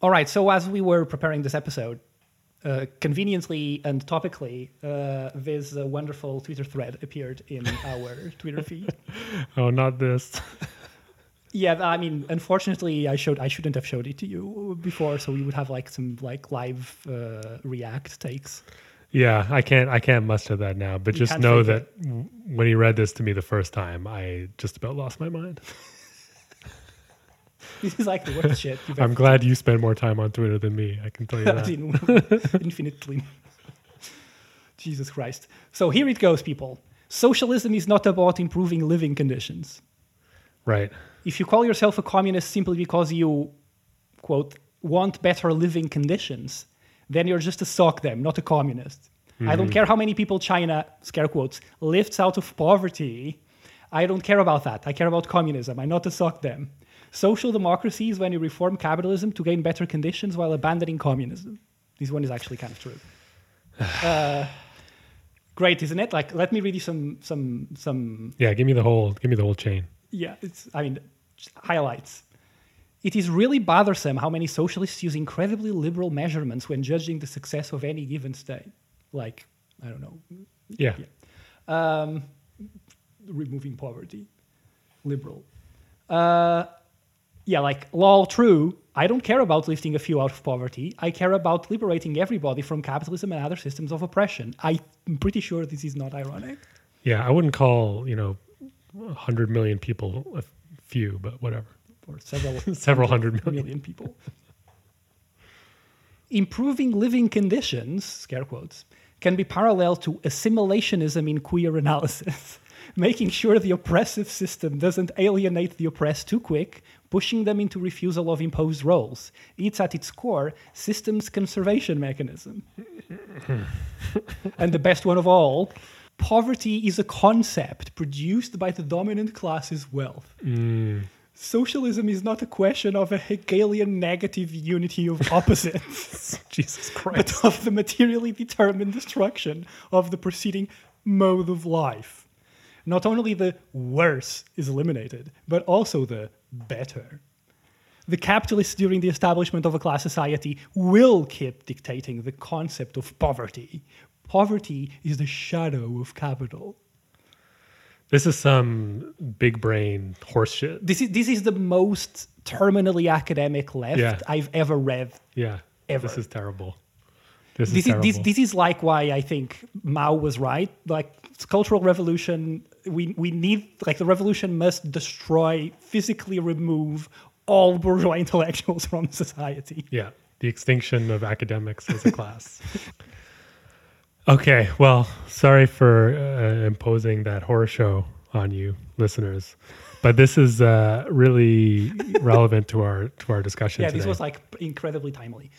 All right. So as we were preparing this episode, uh, conveniently and topically, uh, this uh, wonderful Twitter thread appeared in our Twitter feed. Oh, not this. Yeah, I mean, unfortunately, I showed I shouldn't have showed it to you before, so we would have like some like live uh, React takes. yeah, I can't. I can't muster that now. But You just know that w- when he read this to me the first time, I just about lost my mind. This is like the worst shit I'm glad you spend more time on Twitter than me. I can tell you that. infinitely. Jesus Christ. So here it goes, people. Socialism is not about improving living conditions. right. If you call yourself a communist simply because you, quote, want better living conditions, then you're just a socdem, not a communist. I don't mm-hmm. care how many people China, scare quotes, lifts out of poverty. I don't care about that. I care about communism. I'm not a socdem. Social democracy is when you reform capitalism to gain better conditions while abandoning communism. This one is actually kind of true. Uh, great, isn't it? Like, let me read you some some some Yeah. Give me the whole. Give me the whole chain. yeah, it's, I mean, highlights. It is really bothersome how many socialists use incredibly liberal measurements when judging the success of any given state. Like, I don't know, Yeah. um, removing poverty, liberal. Uh, yeah, like, lol, true. I don't care about lifting a few out of poverty. I care about liberating everybody from capitalism and other systems of oppression. I'm pretty sure this is not ironic. Yeah. I wouldn't call you know, hundred million people a few, but whatever. for several Several hundred million. million people. Improving living conditions, scare quotes, can be parallel to assimilationism in queer analysis, making sure the oppressive system doesn't alienate the oppressed too quick, pushing them into refusal of imposed roles. It's at its core systems conservation mechanism. and the best one of all, poverty is a concept produced by the dominant class's wealth. Mm. Socialism is not a question of a Hegelian negative unity of opposites, Jesus Christ. but of the materially determined destruction of the preceding mode of life. Not only the worse is eliminated, but also the better. The capitalists during the establishment of a class society will keep dictating the concept of poverty. Poverty is the shadow of capital. This is some big brain horseshit. This is this is the most terminally academic left Yeah. I've ever read. Yeah. Ever. This is terrible. This, This is is this, this is like why I think Mao was right. Like it's cultural revolution, we we need like the revolution must destroy, physically remove all bourgeois intellectuals from society. Yeah, the extinction of academics as a class. okay, well, sorry for uh, imposing that horror show on you, listeners, but this is uh, really relevant to our to our discussion. Yeah, today. this was like incredibly timely.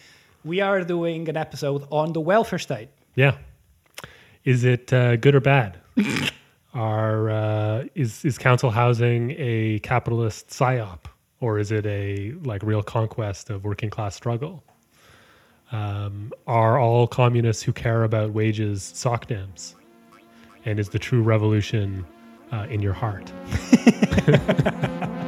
We are doing an episode on the welfare state. yeah. Is it uh, good or bad? Are uh, is is council housing a capitalist psyop, or is it a like real conquest of working class struggle? Um, are all communists who care about wages socdems? And is the true revolution uh, in your heart?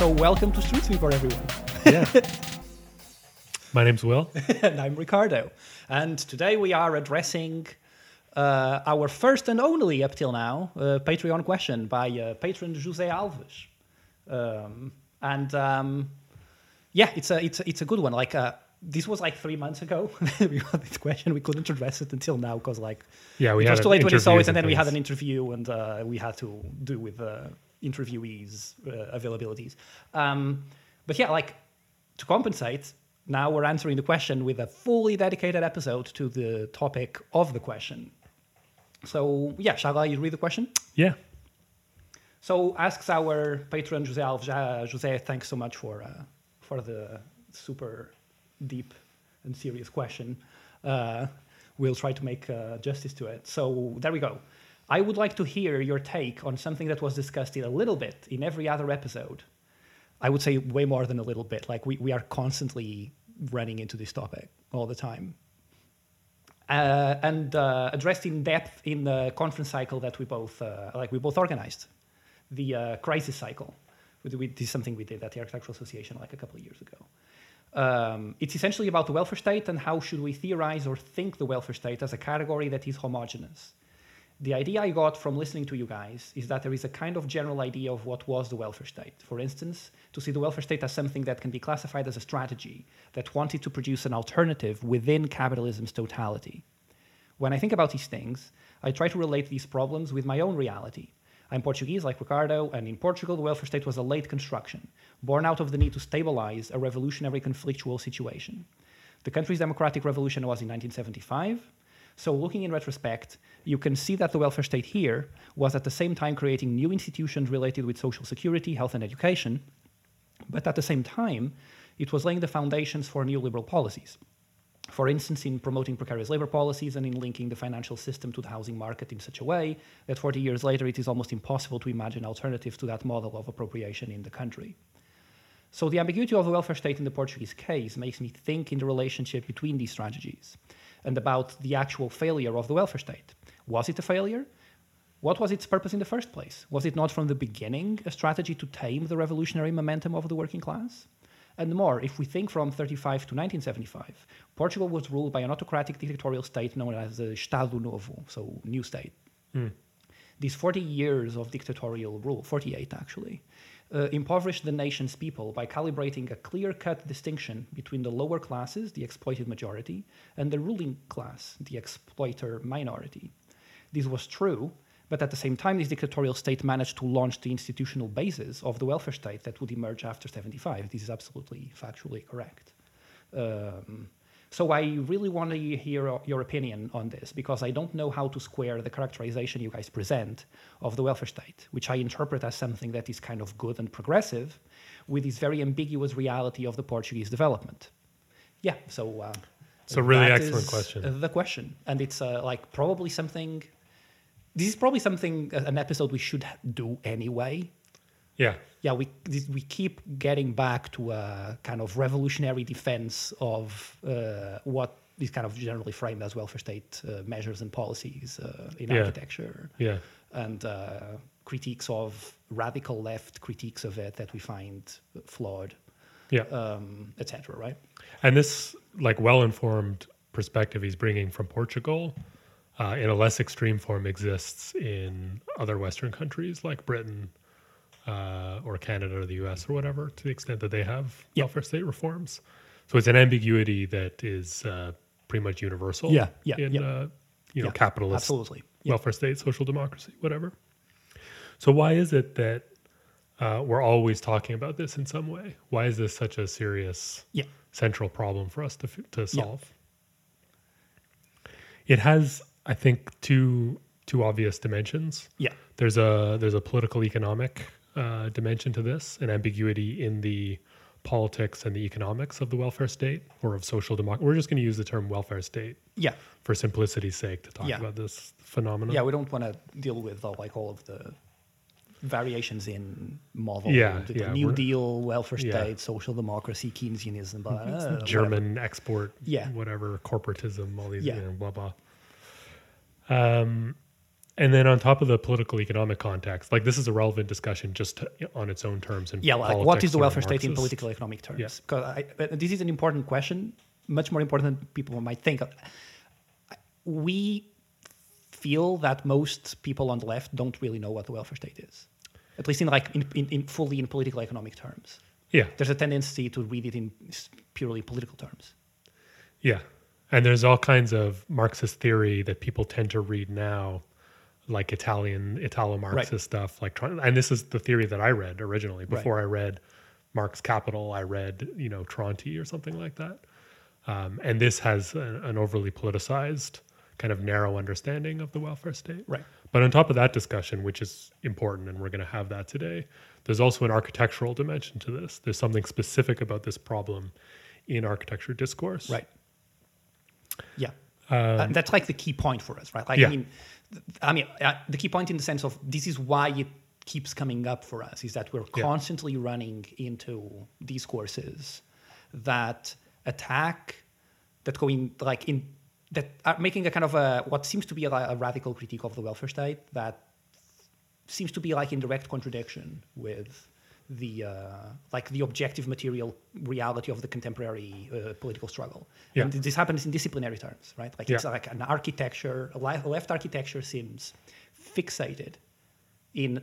so welcome to Street Sweeper, everyone. Yeah. My name's Will. and I'm Ricardo. And today we are addressing uh, our first and only, up till now, uh, Patreon question by uh, patron Jose Alves. Um, and um, yeah, it's a, it's, a, it's a good one. Like, uh, this was like three months ago. we got this question. We couldn't address it until now because, like, Yeah, we it was too late when you saw it, and then we had an interview, and uh, we had to do with uh, interviewees' uh, availabilities. Um, but yeah, like to compensate, now we're answering the question with a fully dedicated episode to the topic of the question. So yeah, shall I read the question? Yeah. So asks our patron Jose Alves. Jose, thanks so much for uh, for the super deep and serious question. Uh, we'll try to make uh, justice to it. So there we go. I would like to hear your take on something that was discussed in a little bit in every other episode. I would say way more than a little bit. Like we, we are constantly running into this topic all the time. Uh, and uh, addressed in depth in the conference cycle that we both uh, like we both organized, the uh, crisis cycle. We, this is something we did at the Architectural Association like a couple of years ago. Um, it's essentially about the welfare state and how should we theorize or think the welfare state as a category that is homogeneous. The idea I got from listening to you guys is that there is a kind of general idea of what was the welfare state. For instance, to see the welfare state as something that can be classified as a strategy that wanted to produce an alternative within capitalism's totality. When I think about these things, I try to relate these problems with my own reality. I'm Portuguese, like Ricardo, and in Portugal, the welfare state was a late construction, born out of the need to stabilize a revolutionary conflictual situation. The country's democratic revolution was in 1975. So, looking in retrospect, you can see that the welfare state here was at the same time creating new institutions related with social security, health, and education, but at the same time, it was laying the foundations for neoliberal policies. For instance, in promoting precarious labor policies and in linking the financial system to the housing market in such a way that 40 years later it is almost impossible to imagine alternatives to that model of appropriation in the country. So, the ambiguity of the welfare state in the Portuguese case makes me think in the relationship between these strategies and about the actual failure of the welfare state. Was it a failure? What was its purpose in the first place? Was it not from the beginning a strategy to tame the revolutionary momentum of the working class? And more, if we think from 35 to 1975, Portugal was ruled by an autocratic dictatorial state known as the Estado Novo, so new state. Mm. These 40 years of dictatorial rule, 48 actually, uh, impoverished the nation's people by calibrating a clear cut distinction between the lower classes, the exploited majority, and the ruling class, the exploiter minority. This was true, but at the same time, this dictatorial state managed to launch the institutional basis of the welfare state that would emerge after 75. This is absolutely factually correct. Um, so I really want to hear your opinion on this because I don't know how to square the characterization you guys present of the welfare state, which I interpret as something that is kind of good and progressive, with this very ambiguous reality of the Portuguese development. Yeah, so. Uh, so really excellent question. The question, and it's uh, like probably something. This is probably something an episode we should do anyway yeah. Yeah, we we keep getting back to a kind of revolutionary defense of uh, what is kind of generally framed as welfare state uh, measures and policies uh, in Yeah. architecture, Yeah. and uh, critiques of radical left critiques of it that we find flawed, Yeah. um, etc. Right? And this like well-informed perspective he's bringing from Portugal uh, in a less extreme form exists in other Western countries like Britain uh, or Canada or the US or whatever to the extent that they have Yeah. welfare state reforms. So it's an ambiguity that is uh, pretty much universal Yeah, yeah, in yeah. Uh, you know Yeah, capitalist Absolutely. Welfare state, social democracy, whatever. So why is it that uh, we're always talking about this in some way? Why is this such a serious central problem for us to to solve? It has, I think, two two obvious dimensions. Yeah. There's a there's a political economic uh, dimension to this, an ambiguity in the politics and the economics of the welfare state or of social democracy. We're just going to use the term welfare state Yeah. for simplicity's sake to talk Yeah. about this phenomenon. Yeah. We don't want to deal with uh, like all of the variations in model, Yeah, the yeah, New Deal, welfare Yeah. state, social democracy, Keynesianism, blah, blah, blah, German export, Yeah. whatever, corporatism, all these, Yeah. you know, blah blah. Um, and then on top of the political economic context, like this is a relevant discussion just to, on its own terms. And Yeah, like what is the welfare state in political economic terms? Yeah. 'Cause I, this is an important question, much more important than people might think. We feel that most people on the left don't really know what the welfare state is, at least in like in, in, in fully in political economic terms. Yeah, There's a tendency to read it in purely political terms. yeah, and there's all kinds of Marxist theory that people tend to read now, like Italian Italo-Marxist stuff. Like, trying, and this is the theory that I read originally before I read Marx Capital. I read, you know, Tronti or something like that. Um, and this has an, an overly politicized, kind of narrow understanding of the welfare state. Right. But on top of that discussion, which is important, and we're going to have that today, there's also an architectural dimension to this. There's something specific about this problem in architecture discourse. Right. Yeah. Uh, that's like the key point for us, right? Like, Yeah. I mean, I mean, uh, the key point in the sense of this is why it keeps coming up for us is that we're Yeah. constantly running into discourses that attack, that go in like in that are making a kind of a what seems to be a, a radical critique of the welfare state that seems to be like in direct contradiction with the uh, like the objective material reality of the contemporary uh, political struggle. Yeah. And this happens in disciplinary terms, right? Like it's like an architecture, a left architecture seems fixated in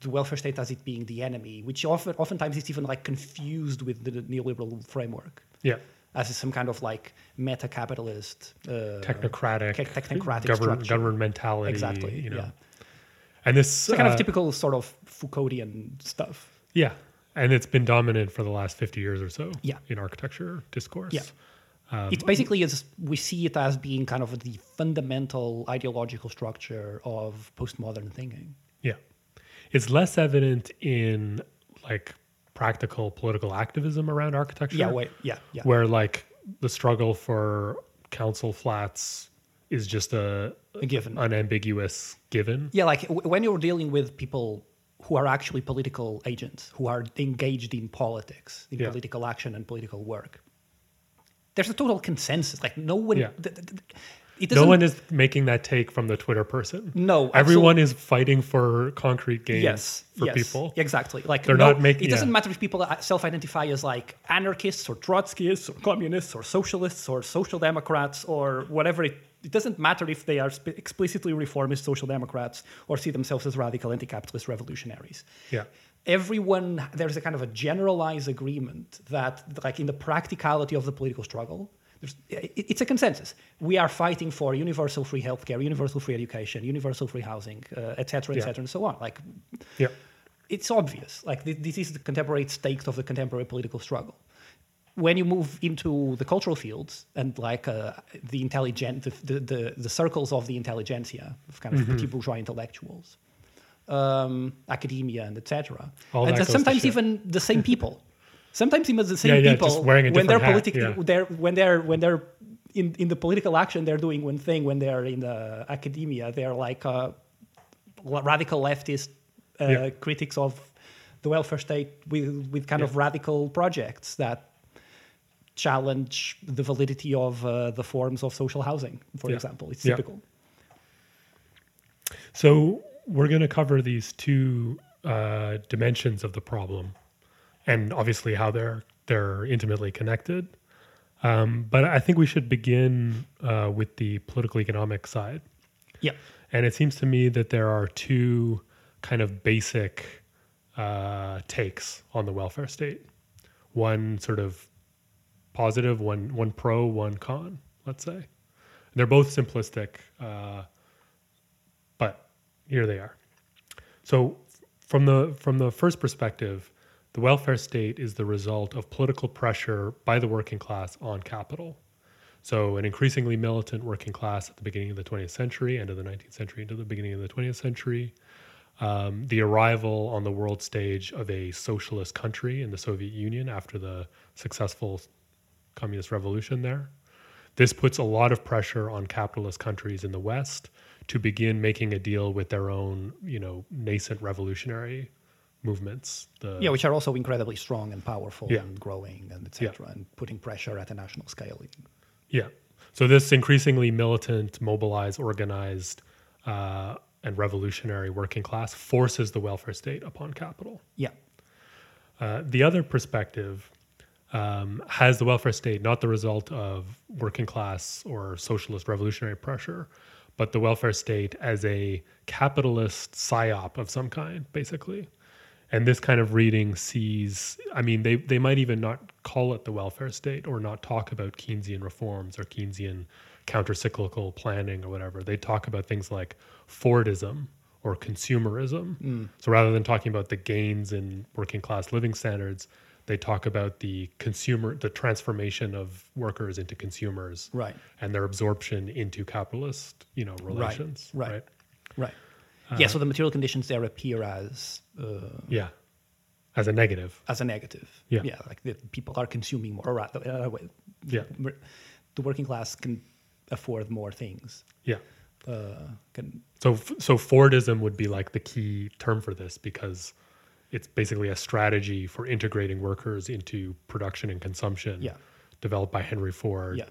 the welfare state as it being the enemy, which often oftentimes is even like confused with the neoliberal framework Yeah. as some kind of like meta-capitalist uh, Technocratic, te- technocratic government, structure. government mentality. Exactly. You know. Yeah. And this It's a kind uh, of typical sort of Foucauldian stuff. Yeah. And it's been dominant for the last 50 years or so Yeah. in architecture discourse. Yeah. Um, it's basically as we see it as being kind of the fundamental ideological structure of postmodern thinking. Yeah. It's less evident in like practical political activism around architecture. Yeah, wait, yeah, yeah. Where like the struggle for council flats is just a A given. unambiguous given. Yeah, like w- when you're dealing with people who are actually political agents, who are engaged in politics, in Yeah. political action and political work, there's a total consensus. Like no one, Yeah. th- th- th- No one is making that take from the Twitter person. No, Everyone is fighting for concrete gains yes, for yes, people. Exactly. Like They're no, not making- It doesn't matter if people uh, self-identify as like anarchists or Trotskyists or communists or socialists or social democrats or whatever. It, it doesn't matter if they are sp- explicitly reformist social democrats or see themselves as radical anti-capitalist revolutionaries. Yeah. Everyone, there's a kind of a generalized agreement that, like in the practicality of the political struggle, it's a consensus. We are fighting for universal free healthcare, universal free education, universal free housing, uh, et cetera, et Yeah. cetera, and so on. Like Yeah. it's obvious. Like thi- this is the contemporary stakes of the contemporary political struggle. When you move into the cultural fields and like uh, the intelligent, the, the, the, the circles of the intelligentsia, of kind of Mm-hmm. petit bourgeois intellectuals, um, academia, and etc. And that sometimes even the same people. Sometimes even the same Yeah, yeah, people just wearing a when they're politically yeah. they're when they're when they're in, in the political action, they're doing one thing. When they're in the academia, they're like uh, radical leftist uh, critics of the welfare state with with kind of radical projects that challenge the validity of uh, the forms of social housing, for Yeah. example. It's Yeah. typical. So we're going to cover these two uh, dimensions of the problem, and obviously how they're they're intimately connected. Um, but I think we should begin uh, with the political economic side, Yeah. and it seems to me that there are two kind of basic uh, takes on the welfare state. One sort of positive, one one pro, one con. Let's say they're both simplistic. Uh, but here they are. So from the from the first perspective, the welfare state is the result of political pressure by the working class on capital. So an increasingly militant working class at the beginning of the 20th century, end of the 19th century into the beginning of the 20th century, um, the arrival on the world stage of a socialist country in the Soviet Union after the successful communist revolution there. This puts a lot of pressure on capitalist countries in the West to begin making a deal with their own, you know, nascent revolutionary movements. The, Yeah, which are also incredibly strong and powerful Yeah. and growing and etc. And putting pressure at a national scale. Yeah. So this increasingly militant, mobilized, organized, uh, and revolutionary working class forces the welfare state upon capital. Yeah. Uh, the other perspective um, has the welfare state not the result of working class or socialist revolutionary pressure, but the welfare state as a capitalist psyop of some kind, basically. And this kind of reading sees, I mean, they, they might even not call it the welfare state or not talk about Keynesian reforms or Keynesian countercyclical planning or whatever. They talk about things like Fordism or consumerism. So rather than talking about the gains in working class living standards, they talk about the consumer, the transformation of workers into consumers, Right. and their absorption into capitalist, you know, relations, right. right? Right. Uh-huh. yeah, so the material conditions there appear as uh, Yeah, as a negative. as a negative. Yeah. Yeah, like the people are consuming more. Or rather, uh, Yeah. the working class can afford more things. Yeah. Uh, can, So so Fordism would be like the key term for this because it's basically a strategy for integrating workers into production and consumption. Yeah. Developed by Henry Ford. Yeah.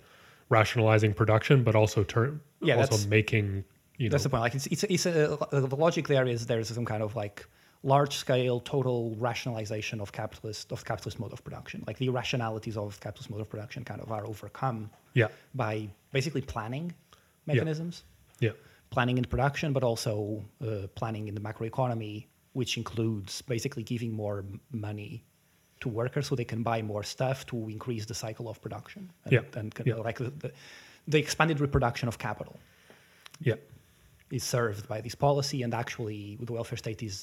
Rationalizing production, but also turn Yeah, also making you know that's the point. Like it's it's it's a, the logic there is there's some kind of like large scale total rationalization of capitalist of capitalist mode of production. Like the irrationalities of capitalist mode of production kind of are overcome yeah by basically planning mechanisms. yeah planning in production, but also uh, planning in the macroeconomy, which includes basically giving more money to workers so they can buy more stuff to increase the cycle of production. And, Yeah, and yeah. like the, the, expanded reproduction of capital yeah is served by this policy, and actually the welfare state is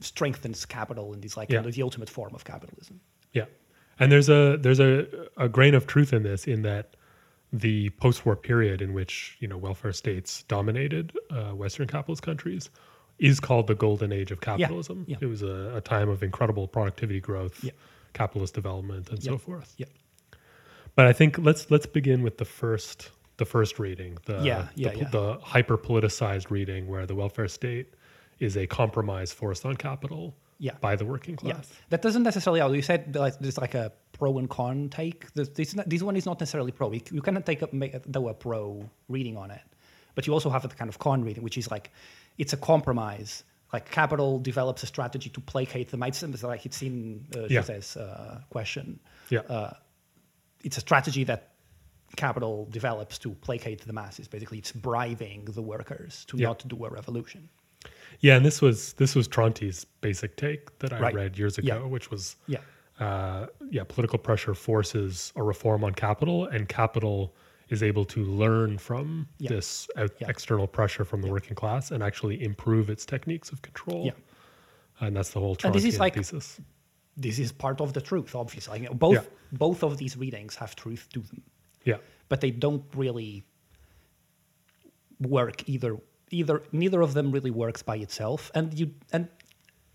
strengthens capital and is like Yeah. the ultimate form of capitalism. Yeah, and there's a there's a a grain of truth in this in that the post-war period in which you know welfare states dominated uh, Western capitalist countries is called the golden age of capitalism. yeah. It was a, a time of incredible productivity growth, Yeah. capitalist development, and so forth. Yeah. But I think let's let's begin with the first the first reading, the Yeah, yeah, the, yeah. the hyper politicized reading where the welfare state is a compromise forced on capital Yeah. by the working class. Yeah, that doesn't necessarily. oh, You said like there's like a pro and con take. This this, this one is not necessarily pro. You, cannot take a make, a pro reading on it, but you also have a kind of con reading, which is like it's a compromise. Like capital develops a strategy to placate the might like it's in uh, Yeah. José's uh, question. Yeah. Uh, it's a strategy that capital develops to placate the masses. Basically, it's bribing the workers to Yeah. not do a revolution. Yeah, and this was this was Tronti's basic take that I Right. read years ago, Yeah. which was Yeah. uh, yeah, political pressure forces a reform on capital, and capital is able to learn from Yeah. this Yeah. external pressure from the working class and actually improve its techniques of control. Yeah. and that's the whole And this is like- thesis. this is part of the truth, obviously. Like, both Yeah. both of these readings have truth to them, Yeah, but they don't really work either. Either neither of them really works by itself, and you and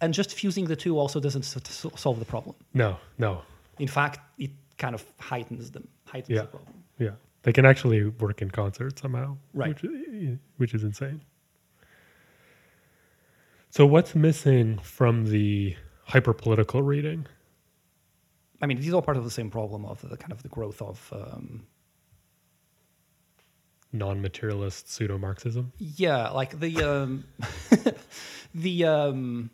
and just fusing the two also doesn't solve the problem. no, no, In fact, it kind of heightens them, heightens Yeah. the problem. yeah, they can actually work in concert somehow, Right. Which, which is insane. So, what's missing from the hyper political reading? I mean, these all part of the same problem of the kind of the growth of um, non-materialist pseudo-Marxism. Yeah, like the um, the um,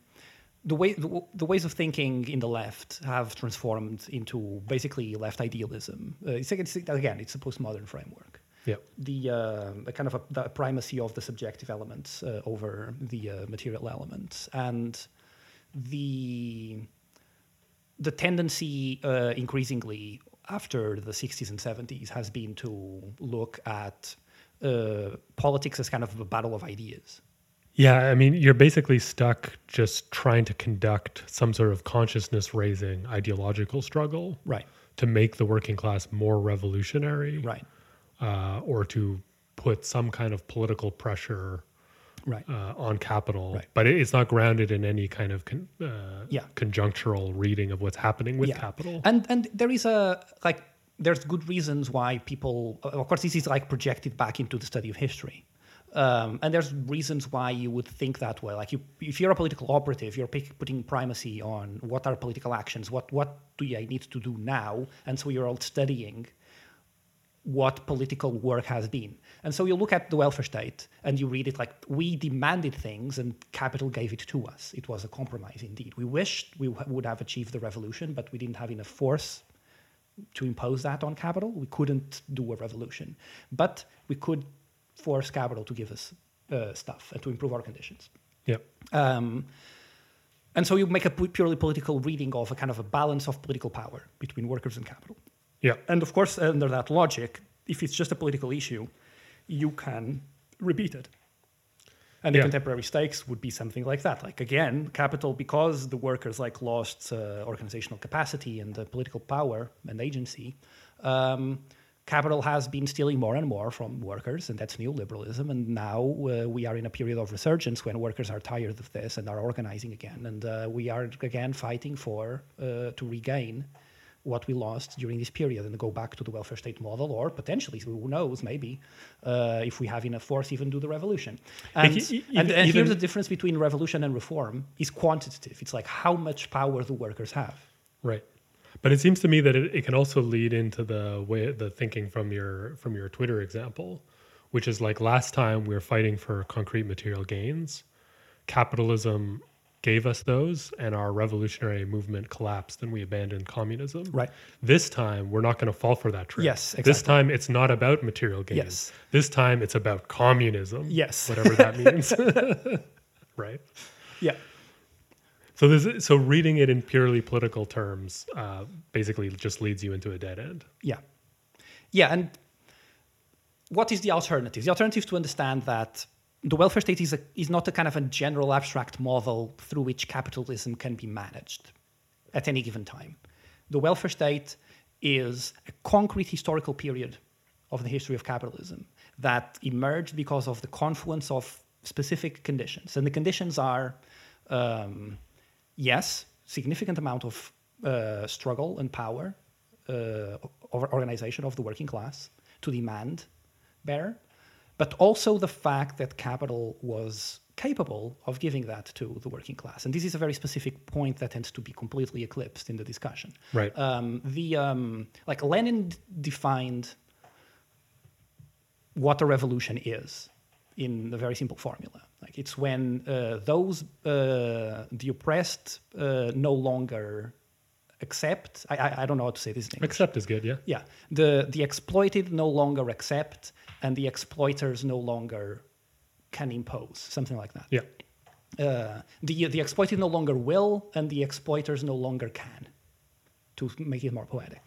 the way the, the ways of thinking in the left have transformed into basically left idealism. Uh, it's, it's again, it's a postmodern framework. Yeah, The, uh, kind of a, the primacy of the subjective elements uh, over the uh, material elements, and the the tendency uh, increasingly after the 60s and 70s has been to look at uh, politics as kind of a battle of ideas. Yeah. I mean, you're basically stuck just trying to conduct some sort of consciousness-raising ideological struggle Right, to make the working class more revolutionary, right, uh, or to put some kind of political pressure right. uh, on capital. Right. But it's not grounded in any kind of con- uh, Yeah. conjunctural reading of what's happening with yeah. capital. And and there is a like there's good reasons why people of course this is like projected back into the study of history. Um, and there's reasons why you would think that way. Like you, if you're a political operative, you're pick, putting primacy on what are political actions, what what do I need to do now, and so you're all studying what political work has been. And so you look at the welfare state and you read it like we demanded things and capital gave it to us. It was a compromise indeed. We wished we would have achieved the revolution, but we didn't have enough force to impose that on capital. We couldn't do a revolution, but we could force capital to give us uh, stuff and to improve our conditions. yeah. Um, and so you make a purely political reading of a kind of a balance of political power between workers and capital. Yeah. And of course, under that logic, if it's just a political issue, you can repeat it. And the Yeah. contemporary stakes would be something like that. Like again, capital, because the workers like lost uh, organizational capacity and the political power and agency, um, capital has been stealing more and more from workers, and that's neoliberalism. And now uh, we are in a period of resurgence when workers are tired of this and are organizing again, and uh, we are again fighting for uh, to regain what we lost during this period and go back to the welfare state model, or potentially, who knows, maybe uh, if we have enough force, even do the revolution. And, and, and here's the difference between revolution and reform is quantitative. It's like how much power the workers have. Right. But it seems to me that it, it can also lead into the way the thinking from your from your Twitter example, which is like last time we were fighting for concrete material gains, capitalism gave us those and our revolutionary movement collapsed and we abandoned communism. Right. This time we're not going to fall for that trick. Yes, exactly. This time it's not about material gains. Yes. This time it's about communism. Yes. Whatever that means. right. Yeah. So there's so reading it in purely political terms uh, basically just leads you into a dead end. Yeah. Yeah. And what is the alternative? The alternative is to understand that the welfare state is, a, is not a kind of a general abstract model through which capitalism can be managed at any given time. The welfare state is a concrete historical period of the history of capitalism that emerged because of the confluence of specific conditions. And the conditions are, um, yes, significant amount of uh, struggle and power uh, or organization of the working class to demand better, but also the fact that capital was capable of giving that to the working class. And this is a very specific point that tends to be completely eclipsed in the discussion. Right. Um, the um, like Lenin defined what a revolution is in a very simple formula. Like it's when uh, those uh, the oppressed uh, no longer accept. I, I I don't know how to say this in English. Accept is good, yeah. Yeah, the the exploited no longer accept, and the exploiters no longer can impose something like that. Yeah. Uh, the the exploited no longer will, and the exploiters no longer can. To make it more poetic,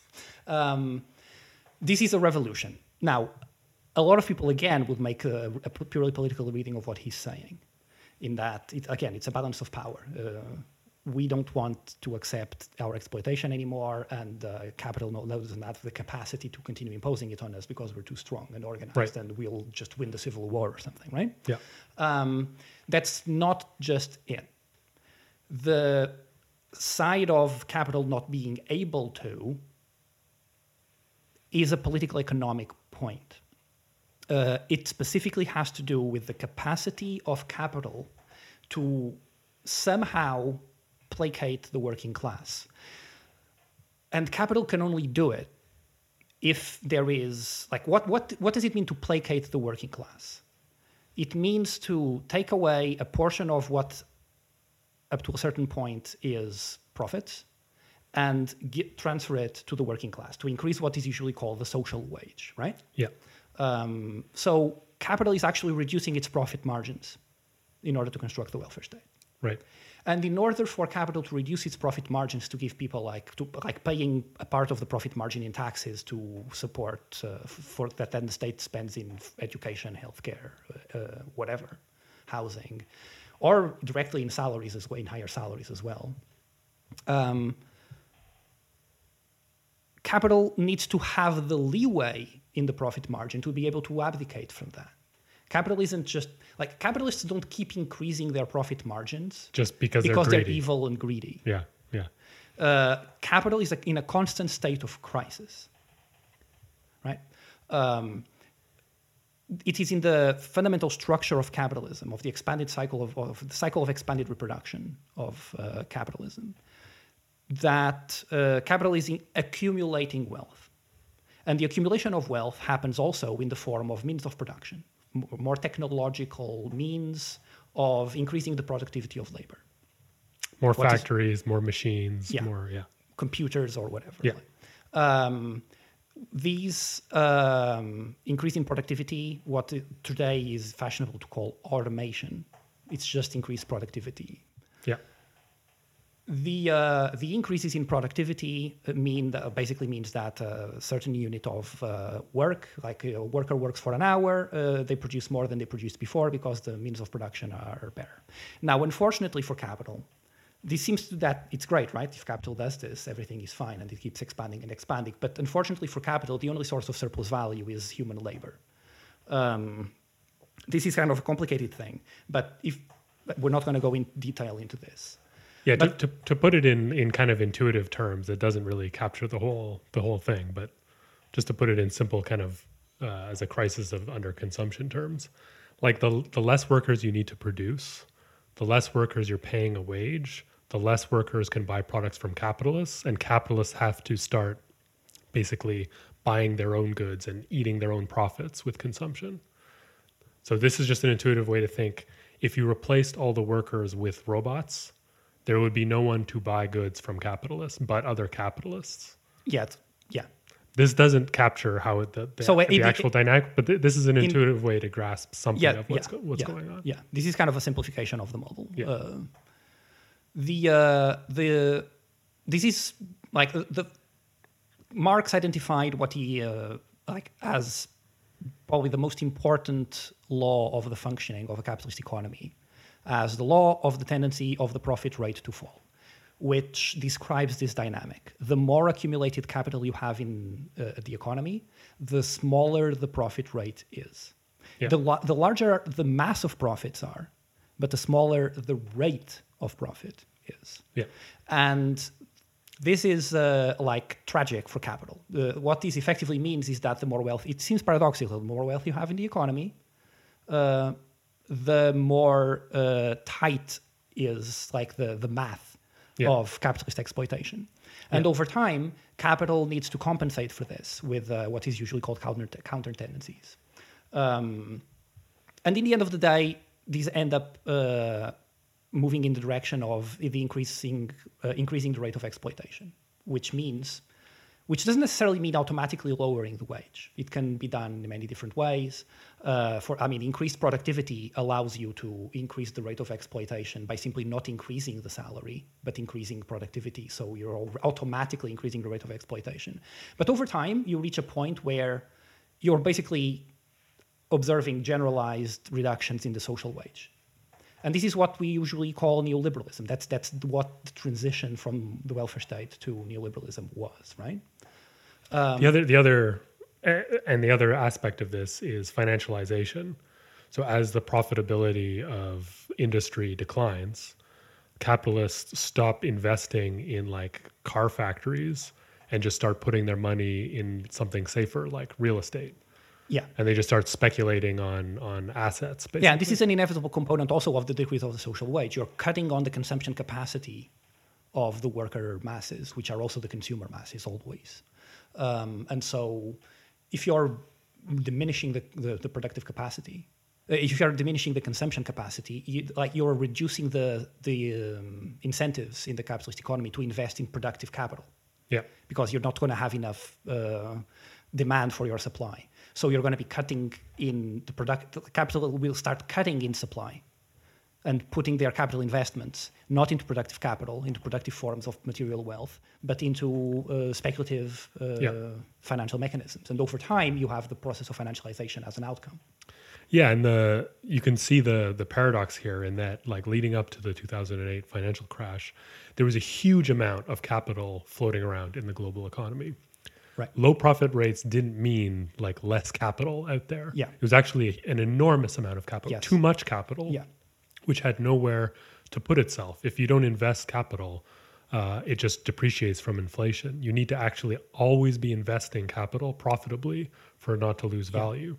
um, this is a revolution. Now, a lot of people again would make a, a purely political reading of what he's saying, in that it, again it's a balance of power. Uh, we don't want to accept our exploitation anymore, and uh, capital no doesn't have the capacity to continue imposing it on us because we're too strong and organized, Right. and we'll just win the civil war or something, right? Yeah. um, that's not just it. The side of capital not being able to is a political economic point. Uh, it specifically has to do with the capacity of capital to somehow placate the working class. And capital can only do it if there is like what what what does it mean to placate the working class? It means to take away a portion of what up to a certain point is profit and get, transfer it to the working class to increase what is usually called the social wage, right? Yeah. Um, so capital is actually reducing its profit margins in order to construct the welfare state. Right. And in order for capital to reduce its profit margins to give people like to like paying a part of the profit margin in taxes to support uh, for that then the state spends in education, healthcare, uh, uh, whatever, housing, or directly in salaries as well, in higher salaries as well. Um, capital needs to have the leeway in the profit margin to be able to abdicate from that. Capital isn't just like capitalists don't keep increasing their profit margins Just because, because they're they're, evil and greedy. Yeah. Yeah. Uh, capital is in a constant state of crisis, right? Um, it is in the fundamental structure of capitalism, of the expanded cycle of, of the cycle of expanded reproduction of uh, capitalism, that uh, capital is accumulating wealth. And the accumulation of wealth happens also in the form of means of production, more technological means of increasing the productivity of labor. More What is- factories, more machines, Yeah. more yeah. computers or whatever. Yeah. Um, these um, increase in productivity, what today is fashionable to call automation, it's just increased productivity. Yeah. The uh, the increases in productivity mean that basically means that a certain unit of uh, work, like a worker works for an hour, uh, they produce more than they produced before because the means of production are better. Now, unfortunately for capital, this seems to that it's great, right? If capital does this, everything is fine and it keeps expanding and expanding. But unfortunately for capital, the only source of surplus value is human labor. Um, this is kind of a complicated thing, but if we're not going to go in detail into this. Yeah, But- to, to, to put it in, in kind of intuitive terms, it doesn't really capture the whole the whole thing. But just to put it in simple kind of uh, as a crisis of under consumption terms, like the the less workers you need to produce, the less workers you're paying a wage, the less workers can buy products from capitalists, and capitalists have to start basically buying their own goods and eating their own profits with consumption. So this is just an intuitive way to think. If you replaced all the workers with robots, there would be no one to buy goods from capitalists but other capitalists. Yeah, yeah. This doesn't capture how it, the, the, So, uh, the it- actual dynamic, but th- this is an intuitive way to grasp something yeah, of what's, yeah, go- what's yeah, going on. Yeah, this is kind of a simplification of the model. Yeah. Uh, the uh, the this is like the, the Marx identified what he uh, like as probably the most important law of the functioning of a capitalist economy, as the law of the tendency of the profit rate to fall, which describes this dynamic. The more accumulated capital you have in uh, the economy, the smaller the profit rate is. Yeah. The, la- the larger the mass of profits are, but the smaller the rate of profit is. Yeah. And this is uh, like tragic for capital. Uh, what this effectively means is that the more wealth, it seems paradoxical, the more wealth you have in the economy, uh, the more uh, tight is like the, the math Yeah. of capitalist exploitation. And Yeah. over time, capital needs to compensate for this with uh, what is usually called counter, counter tendencies. Um, and in the end of the day, these end up uh, moving in the direction of the increasing uh, increasing the rate of exploitation, which means, which doesn't necessarily mean automatically lowering the wage. It can be done in many different ways. Uh, for I mean, increased productivity allows you to increase the rate of exploitation by simply not increasing the salary, but increasing productivity. So you're automatically increasing the rate of exploitation. But over time, you reach a point where you're basically observing generalized reductions in the social wage. And this is what we usually call neoliberalism. That's, that's what the transition from the welfare state to neoliberalism was, right? Um, the other, the other, uh, and the other aspect of this is financialization. So as the profitability of industry declines, capitalists stop investing in like car factories and just start putting their money in something safer like real estate. Yeah. And they just start speculating on on assets. Basically. Yeah, and this is an inevitable component also of the decrease of the social wage. You're cutting on the consumption capacity of the worker masses, which are also the consumer masses always. Um, and so if you're diminishing the, the, the productive capacity, uh, if you're diminishing the consumption capacity, you, like you're reducing the, the um, incentives in the capitalist economy to invest in productive capital yeah. because you're not going to have enough uh, demand for your supply. So you're going to be cutting in the product. the Capital will start cutting in supply and putting their capital investments not into productive capital, into productive forms of material wealth, but into uh, speculative uh, Yeah. financial mechanisms. And over time, you have the process of financialization as an outcome. Yeah, and the you can see the the paradox here in that like leading up to the 2008 financial crash, there was a huge amount of capital floating around in the global economy. Right. Low profit rates didn't mean like less capital out there. Yeah. It was actually an enormous amount of capital, Yes. too much capital, Yeah. Which had nowhere to put itself. If you don't invest capital, uh, it just depreciates from inflation. You need to actually always be investing capital profitably for not to lose value.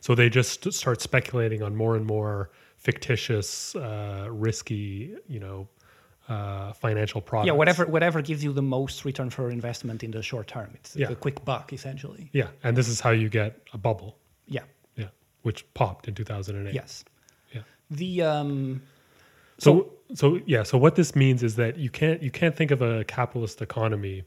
So they just start speculating on more and more fictitious, uh, risky, you know, uh, financial products. Yeah, whatever whatever gives you the most return for investment in the short term. It's Yeah. the quick buck, essentially. Yeah, and this is how you get a bubble. Yeah. Yeah, which popped in 2008. Yes. The um, So, so yeah. So what this means is that you can't you can't think of a capitalist economy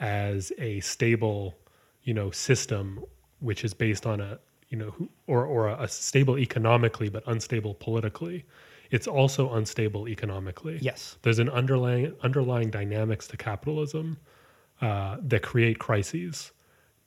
as a stable, you know, system which is based on a you know who- or or a stable economically but unstable politically. It's also unstable economically. yes. There's an underlying underlying dynamics to capitalism uh, that create crises,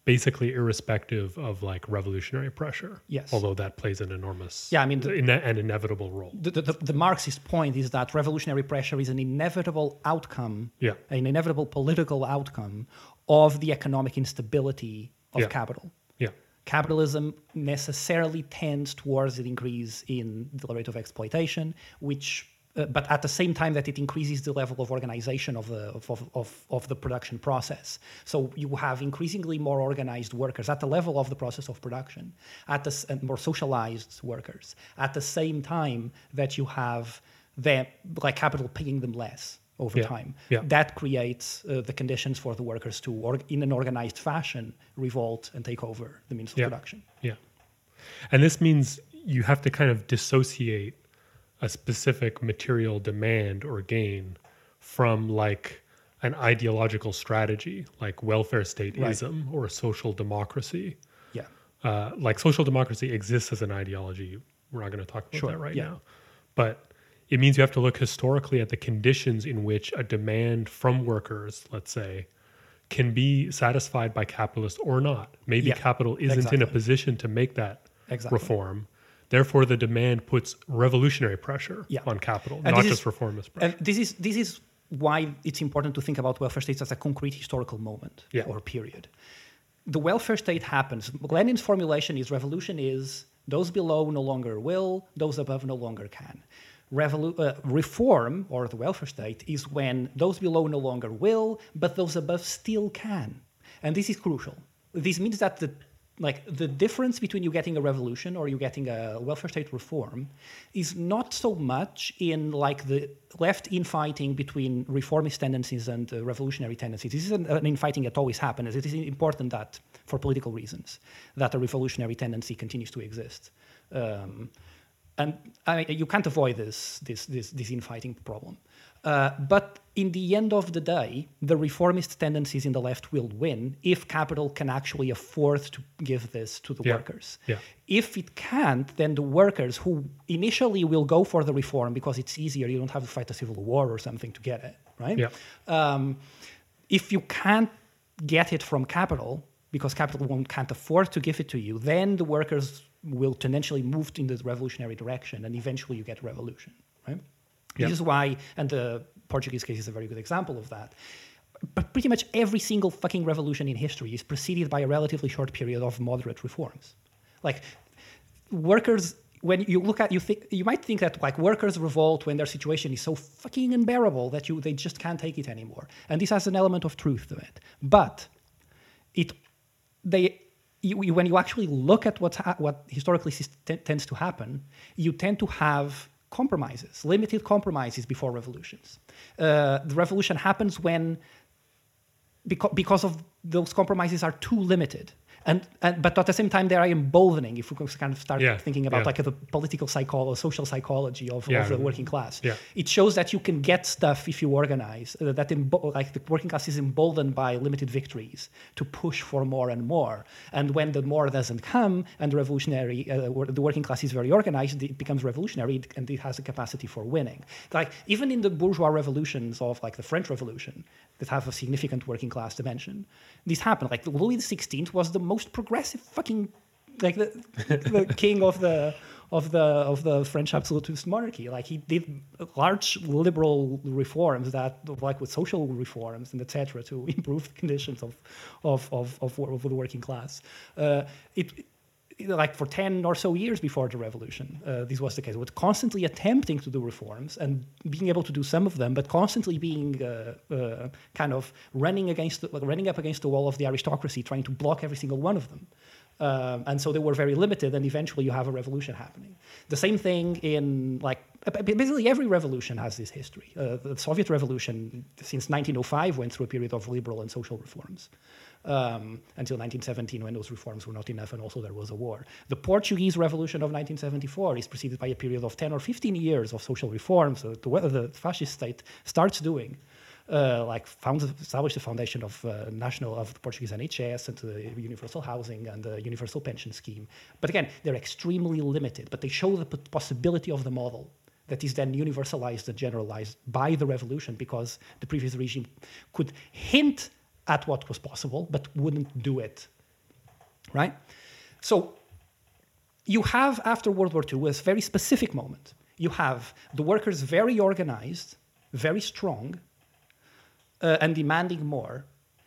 basically irrespective of like revolutionary pressure. Yes. Although that plays an enormous Yeah, I mean, the- in an inevitable role. the, the, the Marxist point is that revolutionary pressure is an inevitable outcome, Yeah. an inevitable political outcome of the economic instability of Yeah. capital. Yeah. Capitalism necessarily tends towards an increase in the rate of exploitation, which uh, but at the same time that it increases the level of organization of the of, of, of, of the production process. So you have increasingly more organized workers at the level of the process of production, at the and more socialized workers. At the same time that you have them like capital paying them less over Yeah. time. Yeah. That creates uh, the conditions for the workers to, or in an organized fashion, revolt and take over the means of Yeah. production. Yeah. And this means you have to kind of dissociate a specific material demand or gain from like an ideological strategy like welfare stateism or social democracy. Yeah. Uh, like social democracy exists as an ideology. We're not going to talk about Sure, that right yeah. now. But it means you have to look historically at the conditions in which a demand from workers, let's say, can be satisfied by capitalists or not. Maybe Yeah, capital isn't in a position to make that Exactly. reform. Therefore, the demand puts revolutionary pressure Yeah. on capital, And not just is- reformist pressure. And this is this is why it's important to think about welfare states as a concrete historical moment Yeah. or period. The welfare state happens. Lenin's formulation is revolution is those below no longer will, those above no longer can. Revolu- uh, reform or the welfare state is when those below no longer will, but those above still can. And this is crucial. This means that the like the difference between you getting a revolution or you getting a welfare state reform is not so much in like the left infighting between reformist tendencies and uh, revolutionary tendencies. This is an, an infighting that always happens. It is important that, for political reasons, that a revolutionary tendency continues to exist. Um, and I, you can't avoid this, this, this, this infighting problem. Uh, but in the end of the day, the reformist tendencies in the left will win if capital can actually afford to give this to the Yeah. workers. Yeah. If it can't, then the workers who initially will go for the reform because it's easier, you don't have to fight a civil war or something to get it, right? Yeah. Um, if you can't get it from capital because capital won't, can't afford to give it to you, then the workers will tendentially move in the revolutionary direction, and eventually you get a revolution, right? This is why, and the Portuguese case is a very good example of that. But pretty much every single fucking revolution in history is preceded by a relatively short period of moderate reforms. Like workers when you look at you think you might think that like workers revolt when their situation is so fucking unbearable that you they just can't take it anymore and this has an element of truth to it but it they you, you- when you actually look at what's ha- what historically tends to happen you tend to have compromises limited compromises before revolutions uh, the revolution happens when because, because of those compromises are too limited. And, and but at the same time they are emboldening if we can kind of start Yeah, thinking about yeah. like the political psychology social psychology of, Yeah, of the working class. It shows that you can get stuff if you organize uh, that embo- like the working class is emboldened by limited victories to push for more and more. And when the more doesn't come and the revolutionary uh, the working class is very organized it becomes revolutionary and it has a capacity for winning. Like even in the bourgeois revolutions of like the french revolution that have a significant working class dimension this happened. Like louis xvi was the most progressive fucking like the, the king of the of the of the French absolutist monarchy. Like he did large liberal reforms that like with social reforms and etc. to improve the conditions of of of, of, of the working class. Uh, it. Like for ten or so years before the revolution, uh, this was the case. With constantly attempting to do reforms and being able to do some of them, but constantly being uh, uh, kind of running against, like, running up against the wall of the aristocracy, trying to block every single one of them. Um, and so they were very limited, and eventually you have a revolution happening. The same thing in like basically every revolution has this history. Uh, the Soviet Revolution since 1905 went through a period of liberal and social reforms. Um, until 1917, when those reforms were not enough, and also there was a war. The Portuguese Revolution of 1974 is preceded by a period of 10 or 15 years of social reforms that the, the fascist state starts doing uh, like found established the foundation of uh, national of the Portuguese NHS and the universal housing and the universal pension scheme. But again, they're extremely limited, but they show the possibility of the model that is then universalized and generalized by the revolution because the previous regime could hint at what was possible but wouldn't do it. Right? So you have after World War II a very specific moment. You have the workers very organized, very strong, uh, and demanding more.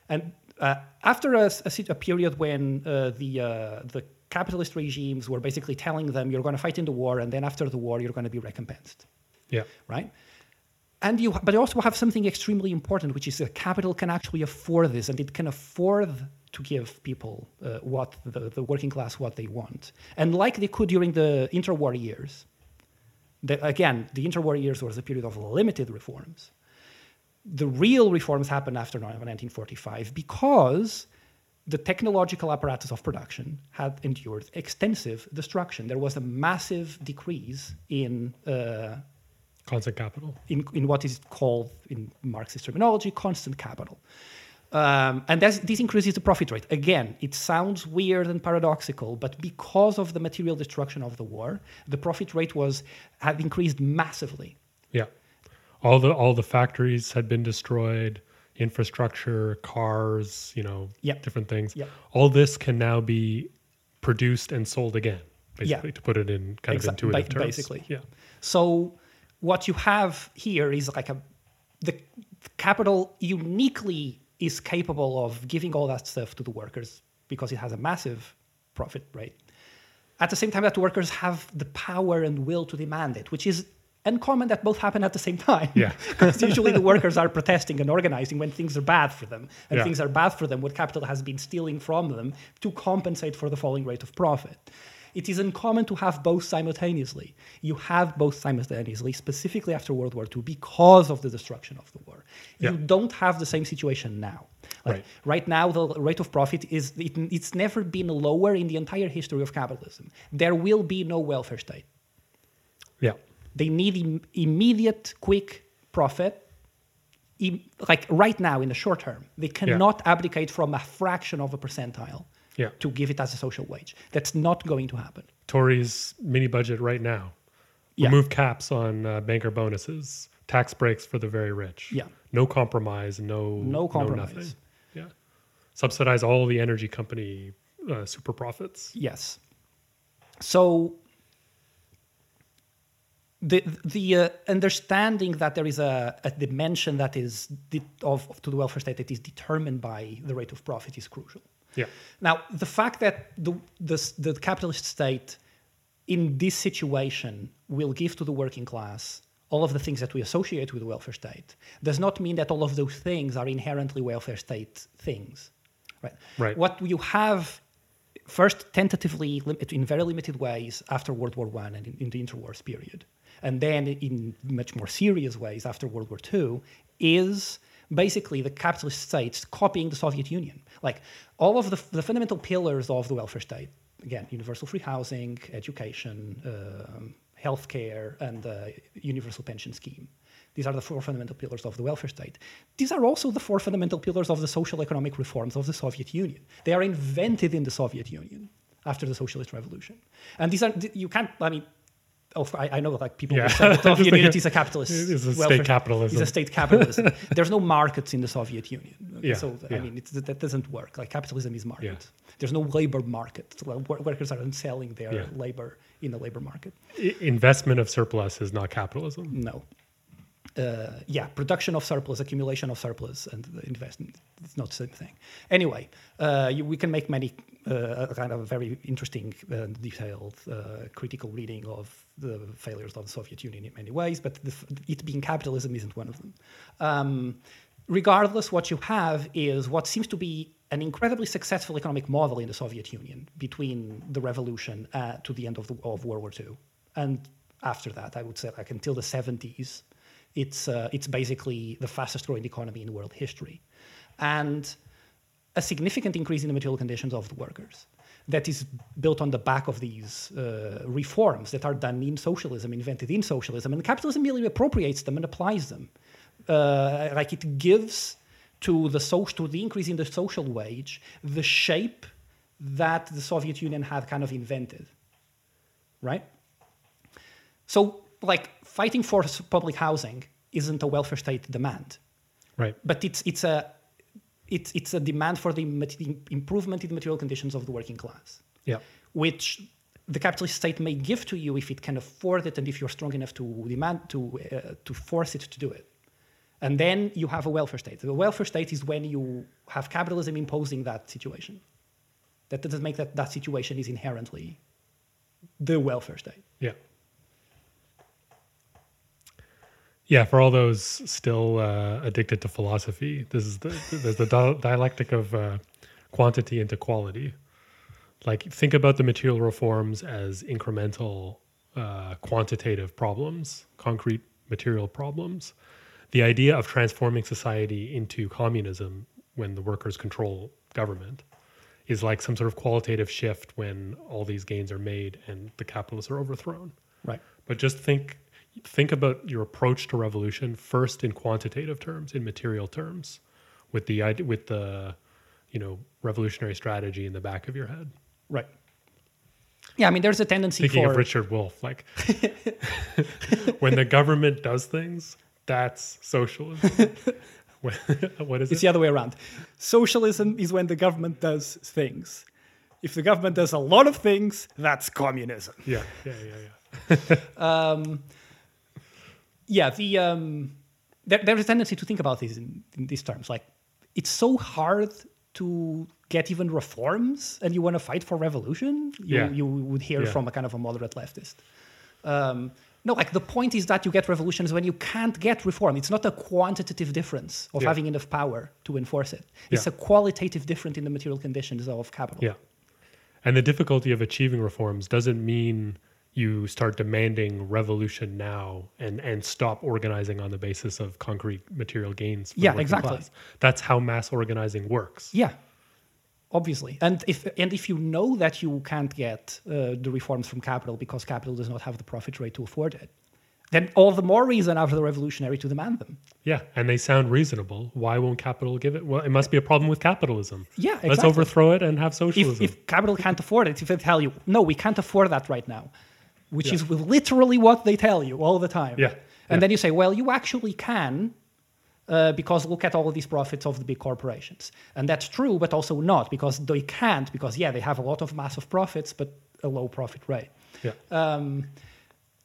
And uh, after a, a, a period when uh, the uh, the capitalist regimes were basically telling them you're going to fight in the war, and then after the war you're going to be recompensed. Yeah. right? And you, but you also have something extremely important, which is that capital can actually afford this, and it can afford to give people uh, what the, the working class what they want, and like they could during the interwar years. The, again, the interwar years was a period of limited reforms. The real reforms happened after 1945 because the technological apparatus of production had endured extensive destruction. There was a massive decrease in uh, Constant capital. in, in what is called in Marxist terminology constant capital. Um, and that's, this increases the profit rate. Again, it sounds weird and paradoxical, but because of the material destruction of the war, the profit rate was had increased massively. Yeah. All the all the factories had been destroyed, infrastructure, cars, you know, Yep. different things. Yep. All this can now be produced and sold again, basically, to put it in kind Exa- of intuitive ba- terms. basically. Yeah. So what you have here is like a the capital uniquely is capable of giving all that stuff to the workers because it has a massive profit rate. At the same time that workers have the power and will to demand it, which is uncommon that both happen at the same time. Yeah. because usually the workers are protesting and organizing when things are bad for them. And Yeah. things are bad for them, what capital has been stealing from them to compensate for the falling rate of profit. It is uncommon to have both simultaneously. You have both simultaneously, specifically after World War II, because of the destruction of the war. Yeah. You don't have the same situation now. Like, Right. right now, the rate of profit is it, it's never been lower in the entire history of capitalism. There will be no welfare state. Yeah. They need Im- immediate, quick profit. Im- like right now, in the short term, they cannot abdicate from a fraction of a percentile Yeah. to give it as a social wage. That's not going to happen. Tories mini budget right now. Yeah. Remove caps on uh, banker bonuses, tax breaks for the very rich. Yeah. No compromise, no No compromise. nothing. Yeah. Subsidize all the energy company uh, super profits. Yes. So the the uh, understanding that there is a, a dimension that is de- of, of to the welfare state that is determined by the rate of profit is crucial. Yeah. Now, the fact that the, the, the capitalist state in this situation will give to the working class all of the things that we associate with the welfare state does not mean that all of those things are inherently welfare state things. Right. Right. What you have first tentatively in very limited ways after World War One and in, in the interwars period, and then in much more serious ways after World War Two, is basically the capitalist states copying the Soviet Union. Like all of the, the fundamental pillars of the welfare state, again, universal free housing, education, um, healthcare, and the universal pension scheme. These are the four fundamental pillars of the welfare state. These are also the four fundamental pillars of the social economic reforms of the Soviet Union. They are invented in the Soviet Union after the socialist revolution. And these are, you can't, I mean, oh, I, I know like people Yeah. say the Soviet like Union is a capitalist. it's a state capitalism. It's a state capitalism. There's no markets in the Soviet Union. Yeah, So, I mean, that doesn't work. Like capitalism is market. Yeah. There's no labor market. So, wor- workers aren't selling their Yeah. labor in the labor market. I- investment of surplus is not capitalism. No. Uh, yeah, production of surplus, accumulation of surplus, and investment. It's not the same thing. Anyway, uh, you, we can make many uh, kind of very interesting, uh, detailed, uh, critical reading of the failures of the Soviet Union in many ways, but the, it being capitalism isn't one of them. Um, regardless, what you have is what seems to be an incredibly successful economic model in the Soviet Union between the revolution uh, to the end of, the, of World War II. And after that, I would say, like until the 70s, it's, uh, it's basically the fastest growing economy in world history. And a significant increase in the material conditions of the workers that is built on the back of these uh, reforms that are done in socialism, invented in socialism, and capitalism merely appropriates them and applies them. Uh, like it gives to the social, to the increase in the social wage, the shape that the Soviet Union had kind of invented, right? So, like fighting for public housing isn't a welfare state demand Right. but it's it's a it's it's a demand for the improvement in the material conditions of the working class, Yeah. which the capitalist state may give to you if it can afford it and if you're strong enough to demand to uh, to force it to do it. And then you have a welfare state. The welfare state is when you have capitalism imposing that situation. That doesn't make that that situation is inherently the welfare state. Yeah. Yeah, for all those still uh, addicted to philosophy, this is the there's the dialectic of uh, quantity into quality. Like think about the material reforms as incremental, uh, quantitative problems, concrete material problems. The idea of transforming society into communism when the workers control government is like some sort of qualitative shift when all these gains are made and the capitalists are overthrown. Right. But just think think about your approach to revolution first in quantitative terms, in material terms, with the with the you know revolutionary strategy in the back of your head. Right. Yeah, I mean, there's a tendency Thinking for of Richard Wolff, like when the government does things, that's socialism. When- what is It's it? the other way around. Socialism is when the government does things. If the government does a lot of things, that's communism. Yeah, yeah, yeah, yeah. Um, Yeah, the um, there, there's a tendency to think about this in, in these terms. Like, it's so hard to get even reforms, and you want to fight for revolution. You, Yeah. you would hear Yeah. from a kind of a moderate leftist. Um, no, like the point is that you get revolutions when you can't get reform. It's not a quantitative difference of Yeah. having enough power to enforce it. It's Yeah. a qualitative difference in the material conditions of capital. Yeah. And the difficulty of achieving reforms doesn't mean you start demanding revolution now and, and stop organizing on the basis of concrete material gains. for the Yeah, exactly. class. That's how mass organizing works. Yeah, obviously. And if and if you know that you can't get uh, the reforms from capital because capital does not have the profit rate to afford it, then all the more reason after the revolutionary to demand them. Yeah. And they sound reasonable. Why won't capital give it? Well, it must be a problem with capitalism. Yeah, Let's exactly. overthrow it and have If, socialism. if capital can't afford it, if they tell you, no, we can't afford that right now, which is literally what they tell you all the time. Yeah, And yeah. then you say, well, you actually can, uh, because look at all of these profits of the big corporations. And that's true, but also not, because they can't, because, yeah, they have a lot of massive profits, but a low profit rate. yeah. Um,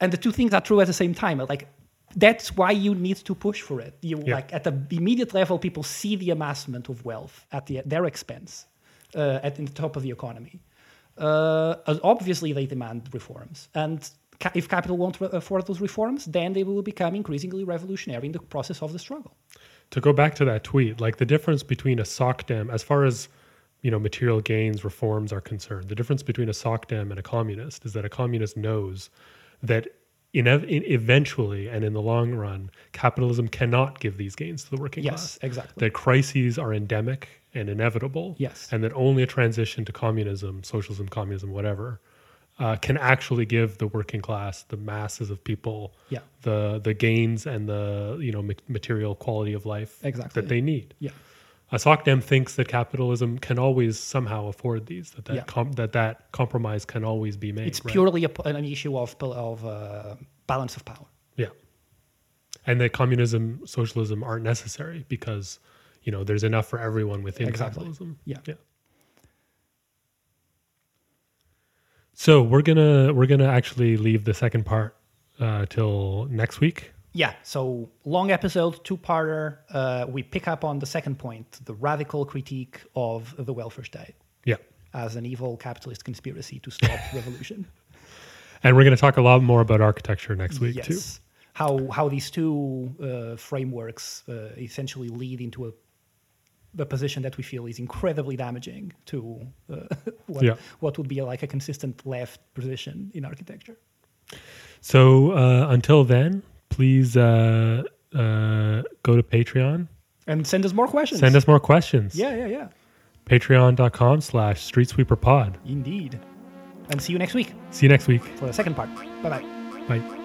and the two things are true at the same time. Like, that's why you need to push for it. You Yeah. like at the immediate level, people see the amassment of wealth at the, their expense, uh, at in the top of the economy. Uh, obviously, they demand reforms, and ca- if capital won't re- afford those reforms, then they will become increasingly revolutionary in the process of the struggle. to go back to that tweet, like the difference between a socdem, as far as you know, material gains reforms are concerned, the difference between a socdem and a communist is that a communist knows that in, in eventually and in the long run, capitalism cannot give these gains to the working Yes, class. exactly. That crises are endemic and inevitable. Yes. and that only a transition to communism, socialism, communism, whatever. Uh, can actually give the working class, the masses of people, Yeah. the the gains and the you know material quality of life Exactly. that they need. Yeah, Uh, SOCDEM thinks that capitalism can always somehow afford these, that that, Yeah. com- that, that compromise can always be made. it's right? purely a, an issue of of uh, balance of power. Yeah. And that communism, socialism aren't necessary because, you know, there's enough for everyone within Exactly. capitalism. Yeah. Yeah. So we're gonna we're gonna actually leave the second part uh, till next week. Yeah, so long episode, two parter. Uh, we pick up on the second point the radical critique of the welfare state Yeah. as an evil capitalist conspiracy to stop revolution. And we're gonna talk a lot more about architecture next week too. How, how these two uh, frameworks uh, essentially lead into a, a position that we feel is incredibly damaging to uh, what, Yeah. what would be like a consistent left position in architecture. So uh, until then, please uh, uh, go to Patreon. And send us more questions. Send us more questions. Yeah, yeah, yeah. Patreon.com slash streetsweeperpod. Indeed. And see you next week See you next week. for the second part. Bye bye. Bye.